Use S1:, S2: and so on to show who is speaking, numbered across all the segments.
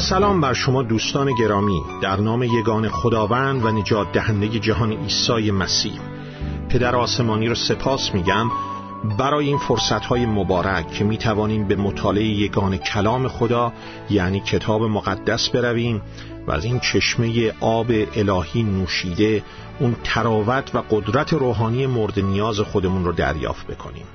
S1: سلام بر شما دوستان گرامی در نام یگان خداوند و نجات دهنده جهان عیسی مسیح. پدر آسمانی رو سپاس میگم. برای این فرصت های مبارک که می توانیم به مطالعه یگان کلام خدا یعنی کتاب مقدس برویم و از این چشمه آب الهی نوشیده اون تراوت و قدرت روحانی مورد نیاز خودمون رو دریافت بکنیم.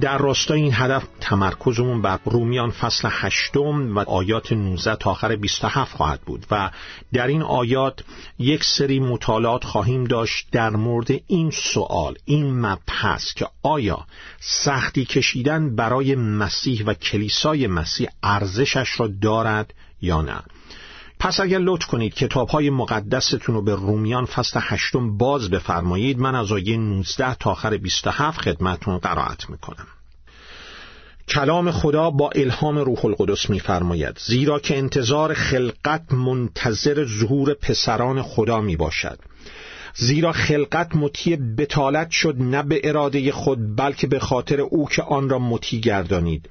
S1: در راستای این هدف تمرکزمون بر رومیان فصل هشتم و آیات 19 تا آخر 27 خواهد بود و در این آیات یک سری مطالعات خواهیم داشت در مورد این سوال این مبحث که آیا سختی کشیدن برای مسیح و کلیسای مسیح ارزشش را دارد یا نه؟ پس اگر لطف کنید کتاب های مقدستون رو به رومیان فصل هشتم باز بفرمایید من از آیه 19 تا آخر 27 خدمتون قرائت می‌کنم. کلام خدا با الهام روح القدس میفرماید. زیرا که انتظار خلقت منتظر ظهور پسران خدا می باشد زیرا خلقت مطیع بتالت شد نه به اراده خود بلکه به خاطر او که آن را مطیع گردانید.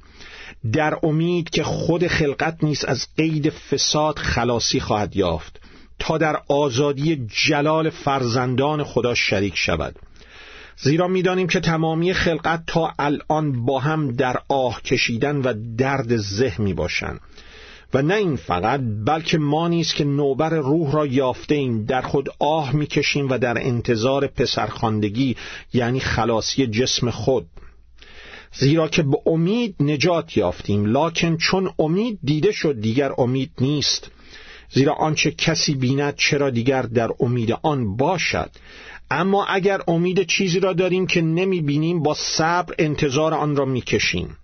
S1: در امید که خود خلقت نیست از قید فساد خلاصی خواهد یافت تا در آزادی جلال فرزندان خدا شریک شود. زیرا می‌دانیم که تمامی خلقت تا الان با هم در آه کشیدن و درد زه می باشند و نه این فقط بلکه ما نیز که نوبر روح را یافته ایم در خود آه می‌کشیم و در انتظار پسرخواندگی یعنی خلاصی جسم خود. زیرا که به امید نجات یافتیم لکن چون امید دیده شد دیگر امید نیست. زیرا آنچه کسی بیند چرا دیگر در امید آن باشد؟ اما اگر امید چیزی را داریم که نمی بینیم با صبر انتظار آن را می‌کشیم.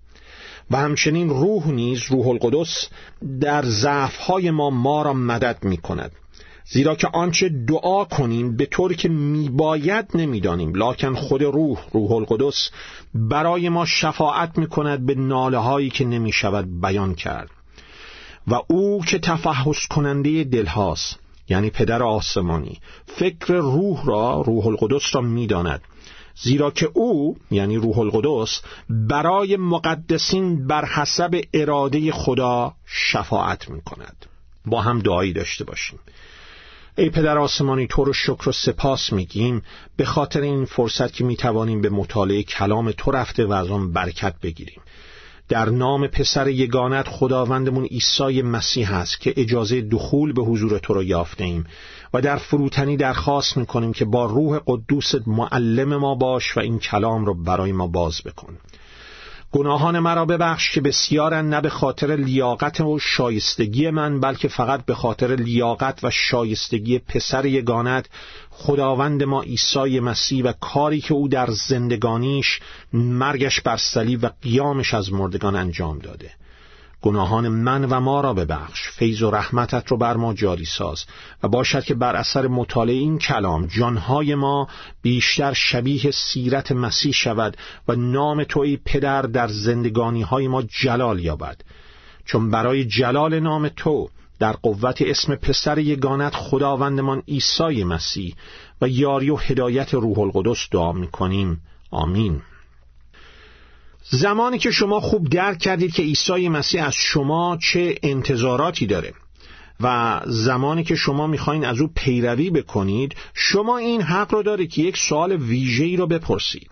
S1: و همچنین روح نیز روح القدس در ضعفهای ما ما را مدد می کند زیرا که آنچه دعا کنیم به طور که میباید نمی‌دانیم. لکن خود روح روح القدس برای ما شفاعت می کند به ناله هایی که نمی شود بیان کرد. و او که تفحص کننده دل هاست یعنی پدر آسمانی فکر روح را روح القدس را می‌داند. زیرا که او یعنی روح القدس برای مقدسین بر حسب اراده خدا شفاعت می کند با هم دعایی داشته باشیم. ای پدر آسمانی تو رو شکر و سپاس میگیم. به خاطر این فرصت که می‌توانیم به مطالعه کلام تو رفته و از آن برکت بگیریم. در نام پسر یگانت خداوندمون عیسی مسیح است که اجازه دخول به حضور تو را یافته ایم و در فروتنی درخواست می‌کنیم که با روح قدوست معلم ما باش و این کلام را برای ما باز بکن. گناهان مرا ببخش که بسیارن نه به خاطر لیاقت و شایستگی من بلکه فقط به خاطر لیاقت و شایستگی پسر یگانت خداوند ما عیسی مسیح و کاری که او در زندگانیش مرگش بر صلیب و قیامش از مردگان انجام داده. گناهان من و ما را ببخش. فیض و رحمتت رو بر ما جاری ساز و باشد که بر اثر مطالعه این کلام جانهای ما بیشتر شبیه سیرت مسیح شود و نام توی پدر در زندگانی های ما جلال یابد. چون برای جلال نام تو در قوت اسم پسر یگانت خداوندمان عیسی مسیح و یاری و هدایت روح القدس دعا می‌کنیم. آمین. زمانی که شما خوب درک کردید که عیسی مسیح از شما چه انتظاراتی داره و زمانی که شما می‌خواین از او پیروی بکنید شما این حق رو دارید که یک سوال ویژه‌ای رو بپرسید.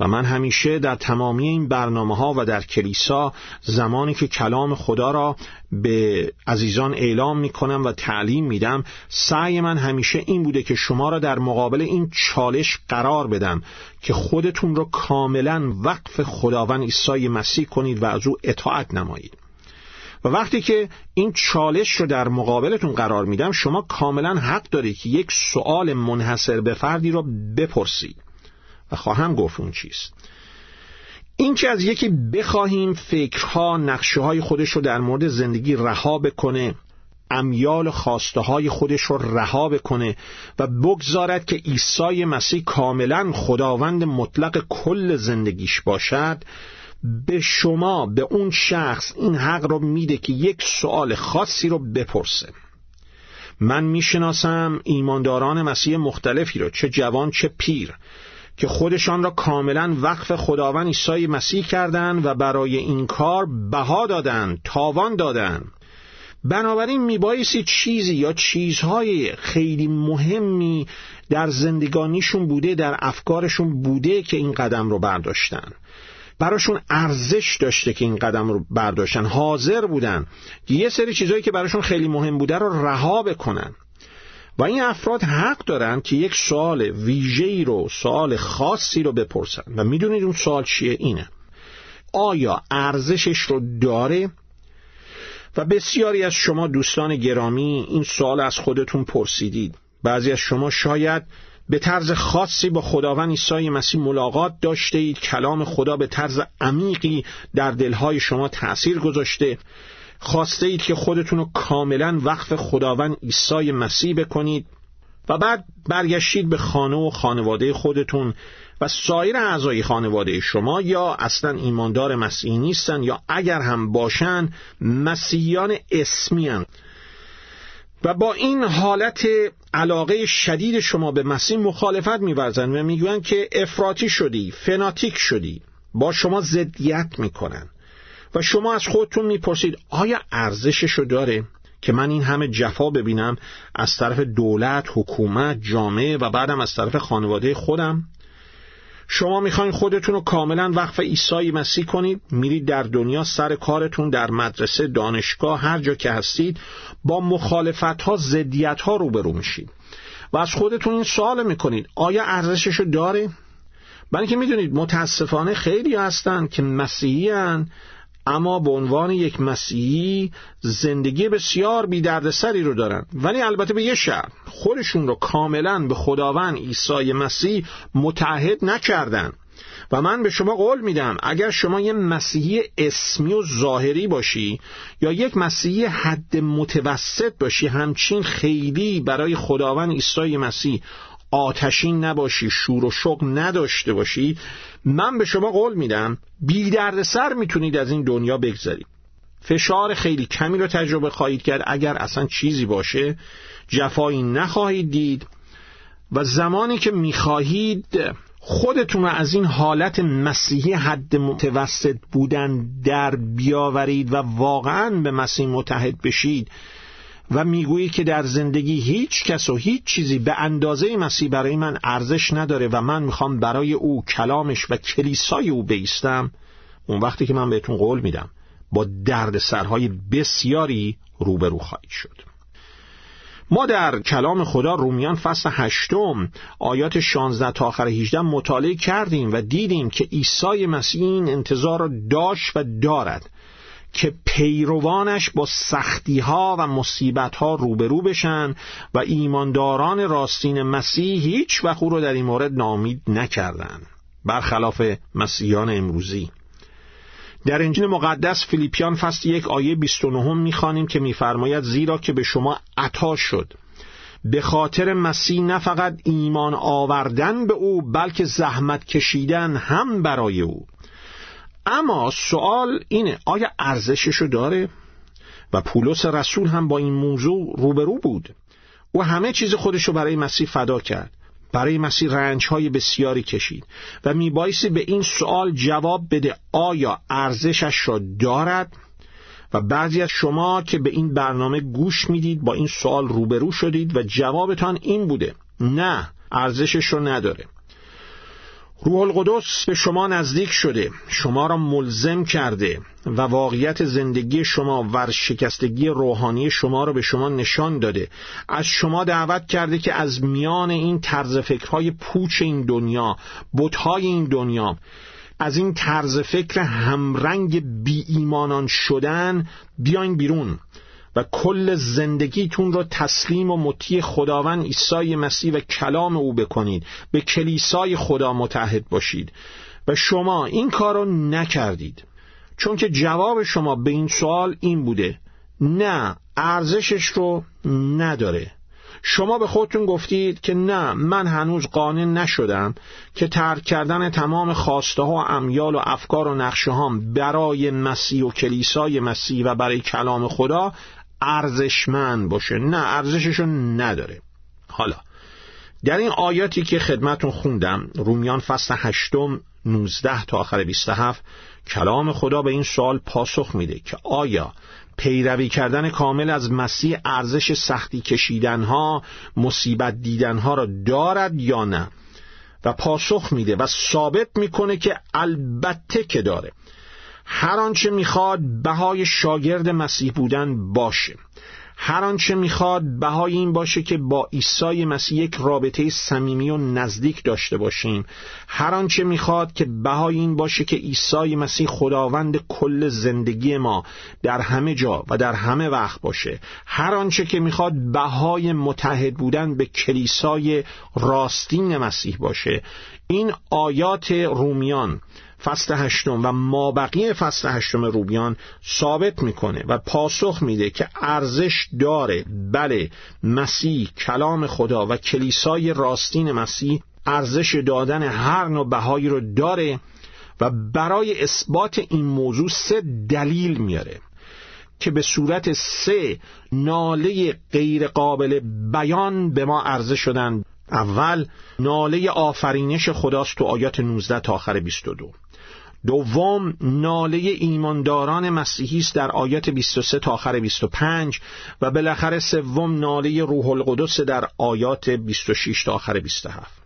S1: و من همیشه در تمامی این برنامه ها و در کلیسا زمانی که کلام خدا را به عزیزان اعلام می کنم و تعلیم میدم سعی من همیشه این بوده که شما را در مقابل این چالش قرار بدم که خودتون را کاملا وقف خداوند عیسی مسیح کنید و از او اطاعت نمایید. و وقتی که این چالش رو در مقابلتون قرار میدم شما کاملا حق دارید که یک سوال منحصر به فردی را بپرسید. و خواهم گفت اون چیست. این که از یکی بخواهیم فکرها نقشه های خودش رو در مورد زندگی رها بکنه امیال خواسته های خودش رو رها بکنه و بگذارد که عیسی مسیح کاملا خداوند مطلق کل زندگیش باشد به شما به اون شخص این حق رو میده که یک سوال خاصی رو بپرسه. من می‌شناسم ایمانداران مسیح مختلفی رو چه جوان چه پیر. که خودشان را کاملا وقف خداوند عیسی مسیح کردند و برای این کار بها دادند تاوان دادند. بنابراین میبایستی چیزی یا چیزهای خیلی مهمی در زندگانیشون بوده در افکارشون بوده که این قدم رو برداشتن. براشون ارزش داشته که این قدم رو برداشتن. حاضر بودن. یه سری چیزهایی که براشون خیلی مهم بوده رو رها بکنن. و این افراد حق دارن که یک سوال ویژه‌ای رو سوال خاصی رو بپرسن. و می‌دونید اون سوال چیه؟ اینه. آیا ارزشش رو داره؟ و بسیاری از شما دوستان گرامی این سوال از خودتون پرسیدید. بعضی از شما شاید به طرز خاصی با خداوند عیسی مسیح ملاقات داشته اید. کلام خدا به طرز عمیقی در دلهای شما تأثیر گذاشته. خواسته اید که خودتون رو کاملا وقف خداوند عیسی مسیح بکنید و بعد برگشتید به خانه و خانواده خودتون و سایر اعضای خانواده شما یا اصلا ایماندار مسیحی نیستن یا اگر هم باشن مسیحیان اسمی و با این حالت علاقه شدید شما به مسیح مخالفت میورزن و می‌گویند که افراطی شدی فناتیک شدی با شما ضدیت می‌کنن و شما از خودتون می‌پرسید آیا ارزششو داره که من این همه جفا ببینم از طرف دولت، حکومت، جامعه و بعدم از طرف خانواده خودم شما می‌خواین خودتون رو کاملا وقف عیسی مسیح کنید میرید در دنیا سر کارتون در مدرسه دانشگاه هر جا که هستید با مخالفت ها زدیت ها روبرو میشید و از خودتون این سوال می‌کنید آیا ارزششو داره؟ برای که می‌دونید متاسفانه خیلی هستن که مسیحی اما به عنوان یک مسیحی زندگی بسیار بی دردسری رو دارن. ولی البته به یه شرط خودشون رو کاملا به خداوند عیسی مسیح متحد نکردن. و من به شما قول میدم اگر شما یه مسیحی اسمی و ظاهری باشی یا یک مسیحی حد متوسط باشی همچین خیلی برای خداوند عیسی مسیح آتشین نباشی شور و شوق نداشته باشی. من به شما قول میدم بی سر می‌تونید از این دنیا بگذارید فشار خیلی کمی رو تجربه خواهید کرد. اگر اصلا چیزی باشه جفایی نخواهید دید. و زمانی که می‌خواهید خودتون رو از این حالت مسیحی حد متوسط بودن در بیاورید و واقعا به مسیح متحد بشید. و می‌گویی که در زندگی هیچ کس و هیچ چیزی به اندازه مسیح برای من ارزش نداره و من می‌خوام برای او کلامش و کلیسای او بیستم اون وقتی که من بهتون قول میدم با درد سرهای بسیاری روبرو خواهید شد. ما در کلام خدا رومیان فصل هشتم آیات 16 تا آخر 18 مطالعه کردیم و دیدیم که عیسی مسیح این انتظار را داشت و دارد. که پیروانش با سختی ها و مصیبت ها روبرو بشن و ایمانداران راستین مسیح هیچ وقت رو در این مورد نامید نکردن برخلاف مسیحیان امروزی. در انجیل مقدس فیلیپیان فصل یک آیه 29 می‌خوانیم که میفرماید زیرا که به شما عطا شد. به خاطر مسیح نه فقط ایمان آوردن به او بلکه زحمت کشیدن هم برای او. اما سوال اینه آیا ارزششو داره؟ و پولس رسول هم با این موضوع روبرو بود. او همه چیز خودشو برای مسیح فدا کرد برای مسیح رنجهای بسیاری کشید و میبایستی به این سوال جواب بده آیا ارزشش را دارد؟ و بعضی از شما که به این برنامه گوش می‌دید با این سوال روبرو شدید و جوابتان این بوده نه ارزشش رو نداره. روح القدس به شما نزدیک شده. شما را ملزم کرده و واقعیت زندگی شما و شکستگی روحانی شما را به شما نشان داده. از شما دعوت کرده که از میان این طرز فکرهای پوچ این دنیا بتهای این دنیا از این طرز فکر همرنگ بی ایمانان شدن بیاین بیرون. و کل زندگیتون را تسلیم و مطیع خداوند عیسی مسیح و کلام او بکنید. به کلیسای خدا متحد باشید. و شما این کار را نکردید. چون که جواب شما به این سوال این بوده. نه ارزشش رو نداره. شما به خودتون گفتید که نه من هنوز قانع نشدم که ترک کردن تمام خواسته ها امیال و افکار و نقشه هم برای مسیح و کلیسای مسیح و برای کلام خدا ارزشمند باشه. نه ارزششو نداره. حالا در این آیاتی که خدمتون خوندم رومیان فصل هشتم 19 تا آخر 27 کلام خدا به این سوال پاسخ میده که آیا
S2: پیروی کردن کامل از مسیح ارزش سختی کشیدنها مصیبت دیدنها را دارد یا نه؟ و پاسخ میده و ثابت می‌کنه که البته که داره. هر آنچه می‌خواد بهای شاگرد مسیح بودن باشه. هر آنچه می‌خواد بهای این باشه که با عیسی مسیح یک رابطه صمیمی و نزدیک داشته باشیم. هر آنچه می‌خواد که بهای این باشه که عیسی مسیح خداوند کل زندگی ما در همه جا و در همه وقت باشه. هر آنچه که می‌خواد بهای متحد بودن به کلیسای راستین مسیح باشه. این آیات رومیان فصل هشتم و مابقی فصل هشتم روبیان ثابت می‌کنه و پاسخ میده که ارزش داره. بله مسیح کلام خدا و کلیسای راستین مسیح ارزش دادن هر نوع بهایی رو داره و برای اثبات این موضوع سه دلیل میاره که به صورت سه ناله غیر قابل بیان به ما عرضه شدن اول ناله آفرینش خداست تو آیات 19 تا آخر 22 دوم ناله ایمانداران مسیحی است در آیات 23 تا آخر 25 و بالاخره سوم ناله روح القدس در آیات 26 تا آخر 27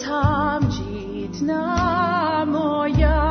S3: تو را من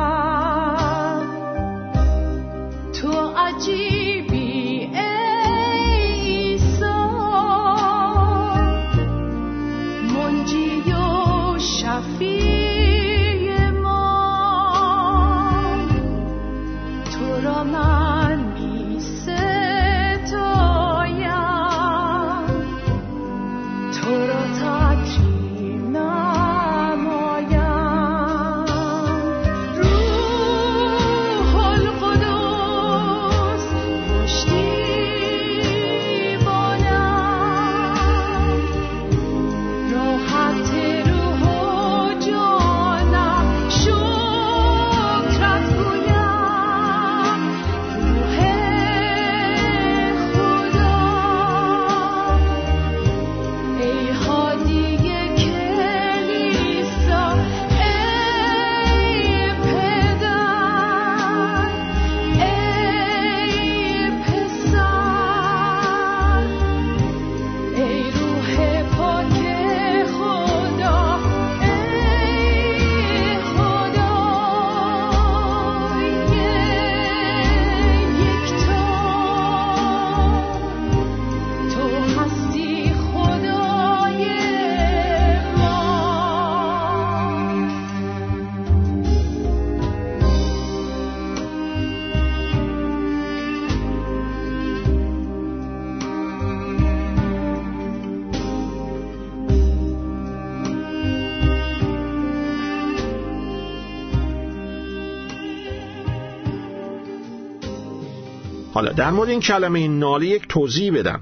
S1: حالا در مورد این کلمه ناله یک توضیح بدم.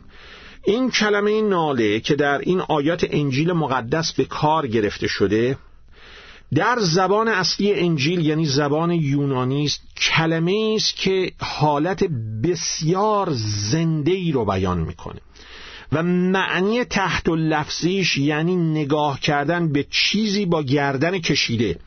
S1: این کلمه ناله که در این آیات انجیل مقدس به کار گرفته شده در زبان اصلی انجیل یعنی زبان یونانی است کلمه است که حالت بسیار زنده ای رو بیان می‌کنه. و معنی تحت لفظیش یعنی نگاه کردن به چیزی با گردن کشیده.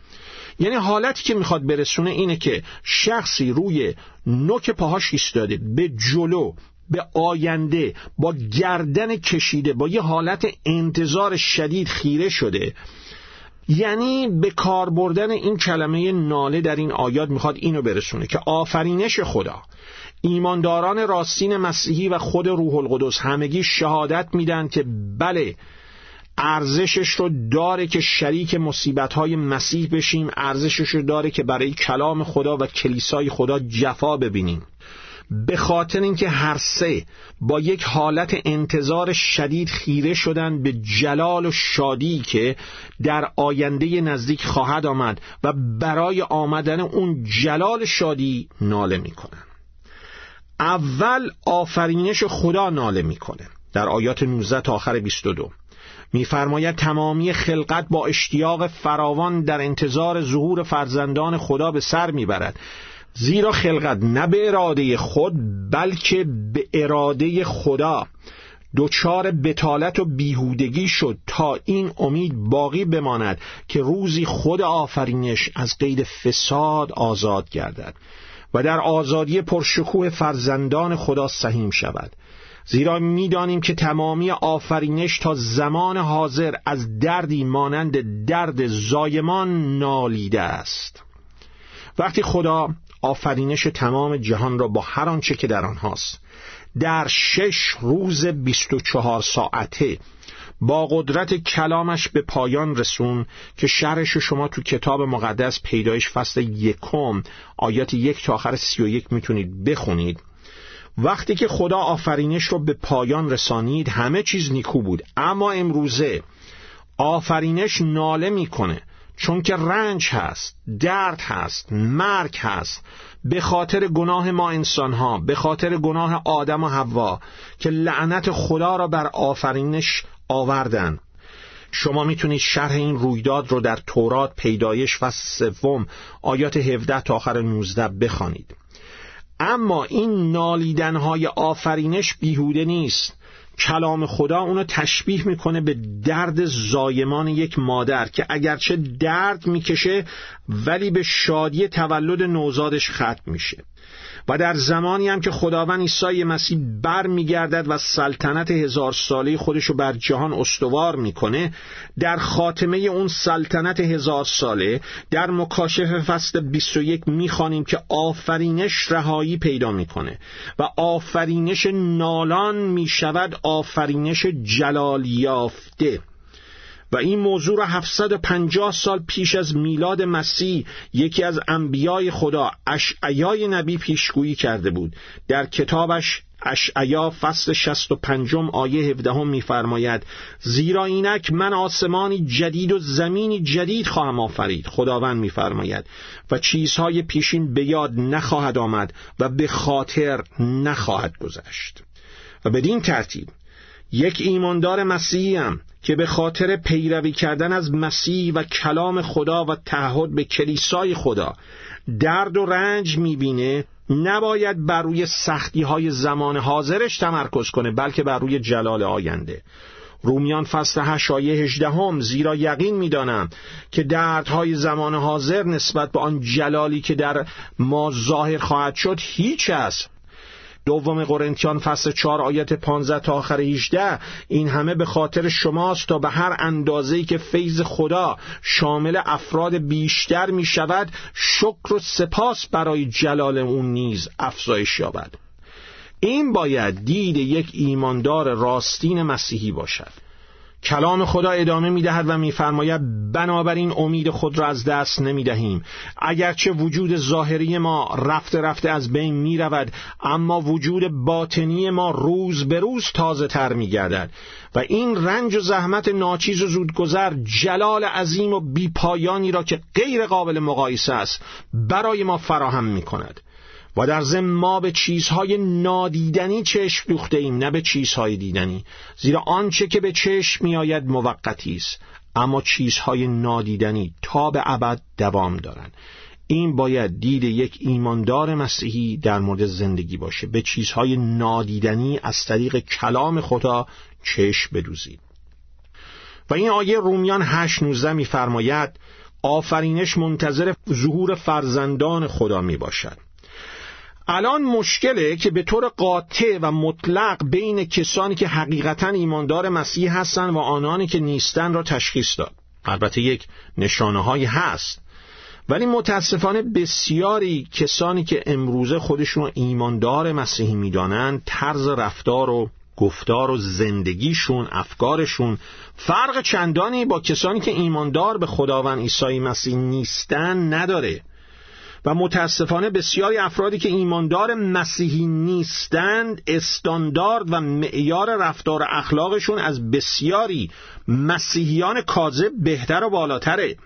S1: یعنی حالتی که می‌خواد برسونه اینه که شخصی روی نوک پاهاش ایستاده به جلو به آینده با گردن کشیده با یه حالت انتظار شدید خیره شده. یعنی به کار بردن این کلمه ناله در این آیات می‌خواد اینو برسونه که آفرینش خدا. ایمانداران راستین مسیحی و خود روح القدس همگی شهادت میدن که بله ارزشش رو داره که شریک مصیبت‌های مسیح بشیم. ارزشش رو داره که برای کلام خدا و کلیسای خدا جفا ببینیم. به خاطر اینکه هر سه با یک حالت انتظار شدید خیره شدن به جلال و شادی که در آینده نزدیک خواهد آمد و برای آمدن اون جلال شادی ناله می‌کنن. اول آفرینش خدا ناله می‌کنه. در آیات 19 تا آخر 22 میفرماید تمامی خلقت با اشتیاق فراوان در انتظار ظهور فرزندان خدا به سر می‌برد. زیرا خلقت نه به اراده خود بلکه به اراده خدا. دچار بتالت و بیهودگی شد تا این امید باقی بماند که روزی خود آفرینش از قید فساد آزاد گردد و در آزادی پرشکوه فرزندان خدا سهیم شود. زیرا می‌دانیم که تمامی آفرینش تا زمان حاضر از دردی مانند درد زایمان نالیده است. وقتی خدا آفرینش تمام جهان را با هر آنچه که در آنهاست در شش روز بیست و چهار ساعته با قدرت کلامش به پایان رسون که شرش شما تو کتاب مقدس پیدایش فصل یکم آیات یک تا آخر سی و یک می‌تونید بخونید. وقتی که خدا آفرینش رو به پایان رسانید همه چیز نیکو بود. اما امروزه آفرینش ناله می‌کنه چون که رنج هست درد هست مرگ هست. به خاطر گناه ما انسان ها به خاطر گناه آدم و حوا که لعنت خدا را بر آفرینش آوردن. شما می‌تونید شرح این رویداد رو در تورات پیدایش و سوم آیات 17 تا آخر 19 بخوانید. اما این نالیدنهای آفرینش بیهوده نیست. کلام خدا اونو تشبیه می‌کنه به درد زایمان یک مادر که اگرچه درد می‌کشه ولی به شادی تولد نوزادش ختم میشه. و در زمانی هم که خداوند عیسی مسیح بر میگردد و سلطنت هزار ساله خودش رو بر جهان استوار می‌کنه در خاتمه اون سلطنت هزار ساله در مکاشف فصل 21 می‌خوانیم که آفرینش رهایی پیدا می‌کنه و آفرینش نالان می‌شود آفرینش جلال یافته. و این موضوع را 750 سال پیش از میلاد مسیح یکی از انبیای خدا اشعیای نبی پیشگویی کرده بود. در کتابش اشعیا فصل 65 آیه 17 میفرماید زیرا اینک من آسمانی جدید و زمینی جدید خواهم آفرید خداوند میفرماید. و چیزهای پیشین به یاد نخواهد آمد و به خاطر نخواهد گذشت و بدین ترتیب یک ایماندار مسیحی هم که به خاطر پیروی کردن از مسیح و کلام خدا و تعهد به کلیسای خدا درد و رنج می‌بینه نباید بر روی سختی های زمان حاضرش تمرکز کنه بلکه بر روی جلال آینده. رومیان فصل هشت آیه هجدهم زیرا یقین می‌دانم که دردهای زمان حاضر نسبت به آن جلالی که در ما ظاهر خواهد شد هیچ است. دوم قرنتیان فصل 4 آیت 15 تا آخر 18 این همه به خاطر شماست تا به هر اندازه‌ای که فیض خدا شامل افراد بیشتر می شود شکر و سپاس برای جلال اون نیز افزایش یابد. این باید دید یک ایماندار راستین مسیحی باشد. کلام خدا ادامه می‌دهد و میفرماید بنابراین امید خود را از دست نمی‌دهیم. اگرچه وجود ظاهری ما رفته رفته از بین می رود اما وجود باطنی ما روز به روز تازه تر می گردد و این رنج و زحمت ناچیز و زودگذر جلال عظیم و بیپایانی را که غیر قابل مقایسه است برای ما فراهم می کند و در ضمن ما به چیزهای نادیدنی چشم دوخته ایم نه به چیزهای دیدنی. زیرا آنچه که به چشم میآید موقتی است اما چیزهای نادیدنی تا به ابد دوام دارند. این باید دید یک ایماندار مسیحی در مورد زندگی باشه. به چیزهای نادیدنی از طریق کلام خدا چشم بدوزید. و این آیه رومیان 8 میفرماید آفرینش منتظر ظهور فرزندان خدا می باشد الان مشکله که به طور قاطع و مطلق بین کسانی که حقیقتا ایماندار مسیح هستند و آنانی که نیستن را تشخیص داد. البته یک نشانه های هست. ولی متاسفانه بسیاری کسانی که امروزه خودشون ایماندار مسیحی می‌دانند طرز رفتار و گفتار و زندگیشون افکارشون فرق چندانی با کسانی که ایماندار به خداوند عیسی مسیح نیستن نداره. و متاسفانه بسیاری افرادی که ایماندار مسیحی نیستند استاندارد و معیار رفتار اخلاقشون از بسیاری مسیحیان کاذب بهتر و بالاتره.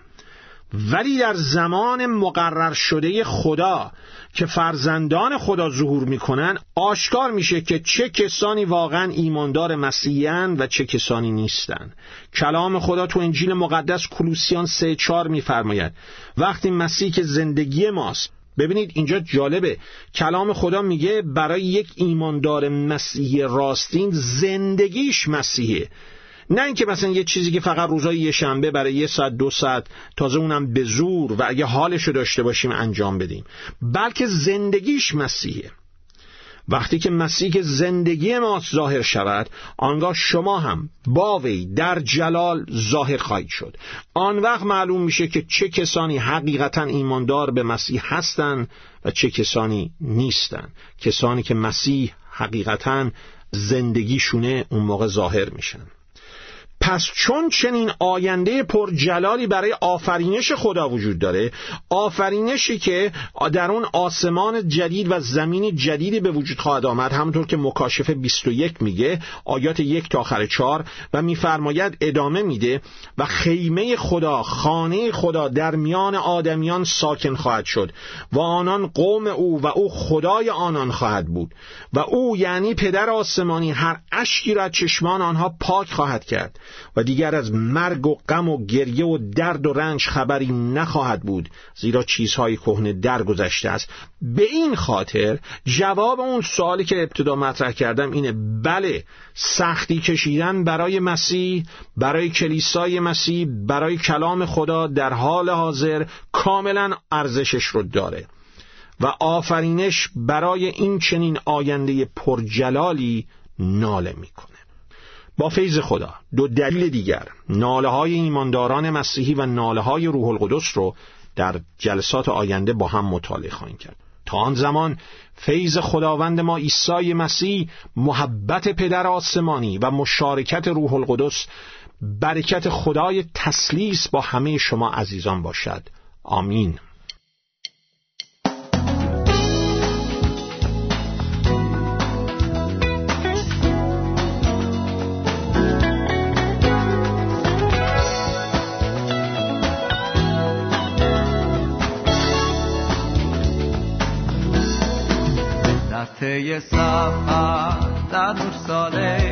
S1: ولی در زمان مقرر شده خدا که فرزندان خدا ظهور می‌کنن آشکار میشه که چه کسانی واقعا ایماندار مسیحیان و چه کسانی نیستن. کلام خدا تو انجیل مقدس کلوسیان سه چار میفرماید وقتی مسیح که زندگی ماست. ببینید اینجا جالبه. کلام خدا میگه برای یک ایماندار مسیحی راستین زندگیش مسیحه. نه اینکه مثلا یه چیزی که فقط روزای یه شنبه برای یه ساعت دو ساعت تازه اونم به زور و اگه حالشو داشته باشیم انجام بدیم. بلکه زندگیش مسیحه. وقتی که مسیح زندگی ما ظاهر شود آنگاه شما هم با وی در جلال ظاهر خواهید شد. آن وقت معلوم میشه که چه کسانی حقیقتا ایماندار به مسیح هستند و چه کسانی نیستند کسانی که مسیح حقیقتا زندگیشونه اون موقع ظاهر میشن. پس چون چنین آینده پرجلالی برای آفرینش خدا وجود داره آفرینشی که در اون آسمان جدید و زمین جدیدی به وجود خواهد آمد همونطور که مکاشفه 21 میگه آیات یک تا آخر چار و میفرماید ادامه میده و خیمه خدا خانه خدا در میان آدمیان ساکن خواهد شد و آنان قوم او و او خدای آنان خواهد بود. و او یعنی پدر آسمانی هر اشکی را چشمان آنها پاک خواهد کرد. و دیگر از مرگ و غم و گریه و درد و رنج خبری نخواهد بود زیرا چیزهای کهنه درگذشته است. به این خاطر جواب اون سوالی که ابتدا مطرح کردم اینه بله سختی کشیدن برای مسیح برای کلیسای مسیح برای کلام خدا در حال حاضر کاملا ارزشش رو داره. و آفرینش برای این چنین آینده پرجلالی ناله می‌کنه. با فیض خدا دو دلیل دیگر. ناله های ایمانداران مسیحی و ناله های روح القدس رو در جلسات آینده با هم مطالعه خواهیم کرد. تا آن زمان فیض خداوند ما عیسی مسیح محبت پدر آسمانی و مشارکت روح القدس برکت خدای تسلیس با همه شما عزیزان باشد. آمین.
S2: sapata tá nur
S4: solei né?